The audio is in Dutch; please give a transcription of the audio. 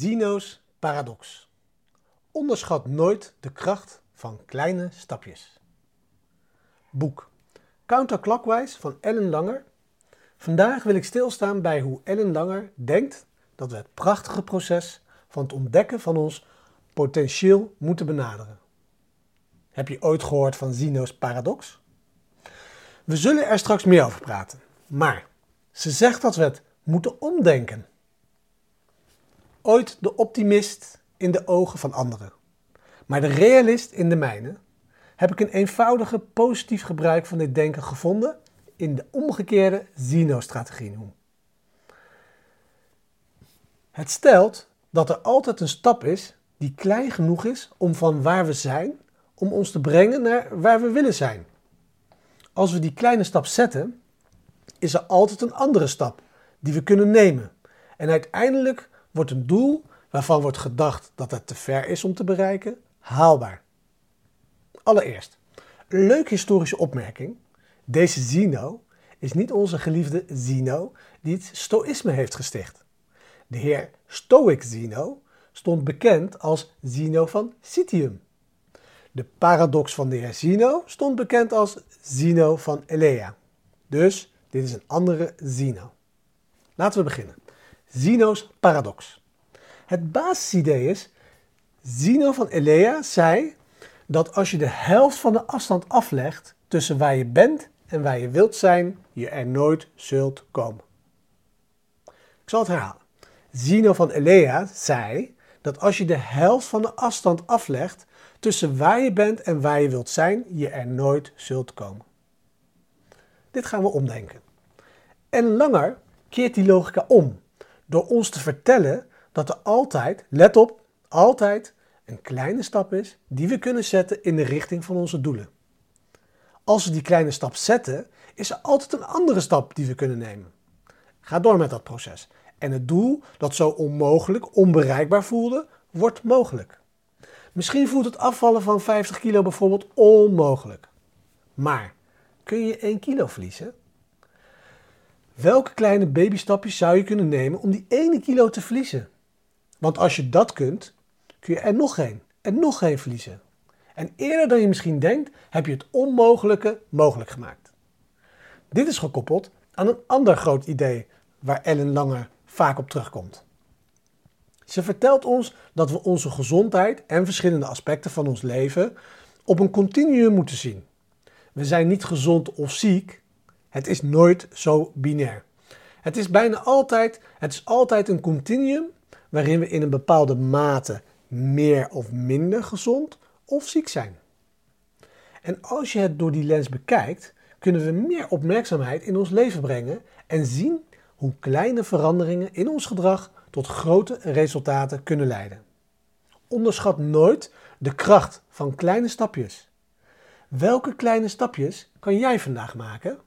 Zeno's paradox. Onderschat nooit de kracht van kleine stapjes. Boek Counterclockwise van Ellen Langer. Vandaag wil ik stilstaan bij hoe Ellen Langer denkt dat we het prachtige proces van het ontdekken van ons potentieel moeten benaderen. Heb je ooit gehoord van Zeno's paradox? We zullen er straks meer over praten, maar ze zegt dat we het moeten omdenken ooit de optimist in de ogen van anderen, maar de realist in de mijne, heb ik een eenvoudige positief gebruik van dit denken gevonden in de omgekeerde Zeno-strategie noem. Het stelt dat er altijd een stap is die klein genoeg is om van waar we zijn, om ons te brengen naar waar we willen zijn. Als we die kleine stap zetten, is er altijd een andere stap die we kunnen nemen. En uiteindelijk wordt een doel waarvan wordt gedacht dat het te ver is om te bereiken, haalbaar. Allereerst, een leuke historische opmerking. Deze Zeno is niet onze geliefde Zeno die het Stoïsme heeft gesticht. De heer Stoic Zeno stond bekend als Zeno van Citium. De paradox van de heer Zeno stond bekend als Zeno van Elea. Dus dit is een andere Zeno. Laten we beginnen. Zeno's paradox. Het basisidee is, Zeno van Elea zei dat als je de helft van de afstand aflegt tussen waar je bent en waar je wilt zijn, je er nooit zult komen. Ik zal het herhalen. Zeno van Elea zei dat als je de helft van de afstand aflegt tussen waar je bent en waar je wilt zijn, je er nooit zult komen. Dit gaan we omdenken. En langer keert die logica om door ons te vertellen dat er altijd, let op, altijd een kleine stap is die we kunnen zetten in de richting van onze doelen. Als we die kleine stap zetten, is er altijd een andere stap die we kunnen nemen. Ga door met dat proces. En het doel dat zo onmogelijk, onbereikbaar voelde, wordt mogelijk. Misschien voelt het afvallen van 50 kilo bijvoorbeeld onmogelijk. Maar kun je 1 kilo verliezen? Welke kleine babystapjes zou je kunnen nemen om die ene kilo te verliezen? Want als je dat kunt, kun je er nog geen en nog geen verliezen. En eerder dan je misschien denkt, heb je het onmogelijke mogelijk gemaakt. Dit is gekoppeld aan een ander groot idee waar Ellen Langer vaak op terugkomt. Ze vertelt ons dat we onze gezondheid en verschillende aspecten van ons leven op een continuum moeten zien. We zijn niet gezond of ziek, het is nooit zo binair. Het is bijna altijd, het is altijd een continuum waarin we in een bepaalde mate meer of minder gezond of ziek zijn. En als je het door die lens bekijkt, kunnen we meer opmerkzaamheid in ons leven brengen en zien hoe kleine veranderingen in ons gedrag tot grote resultaten kunnen leiden. Onderschat nooit de kracht van kleine stapjes. Welke kleine stapjes kan jij vandaag maken?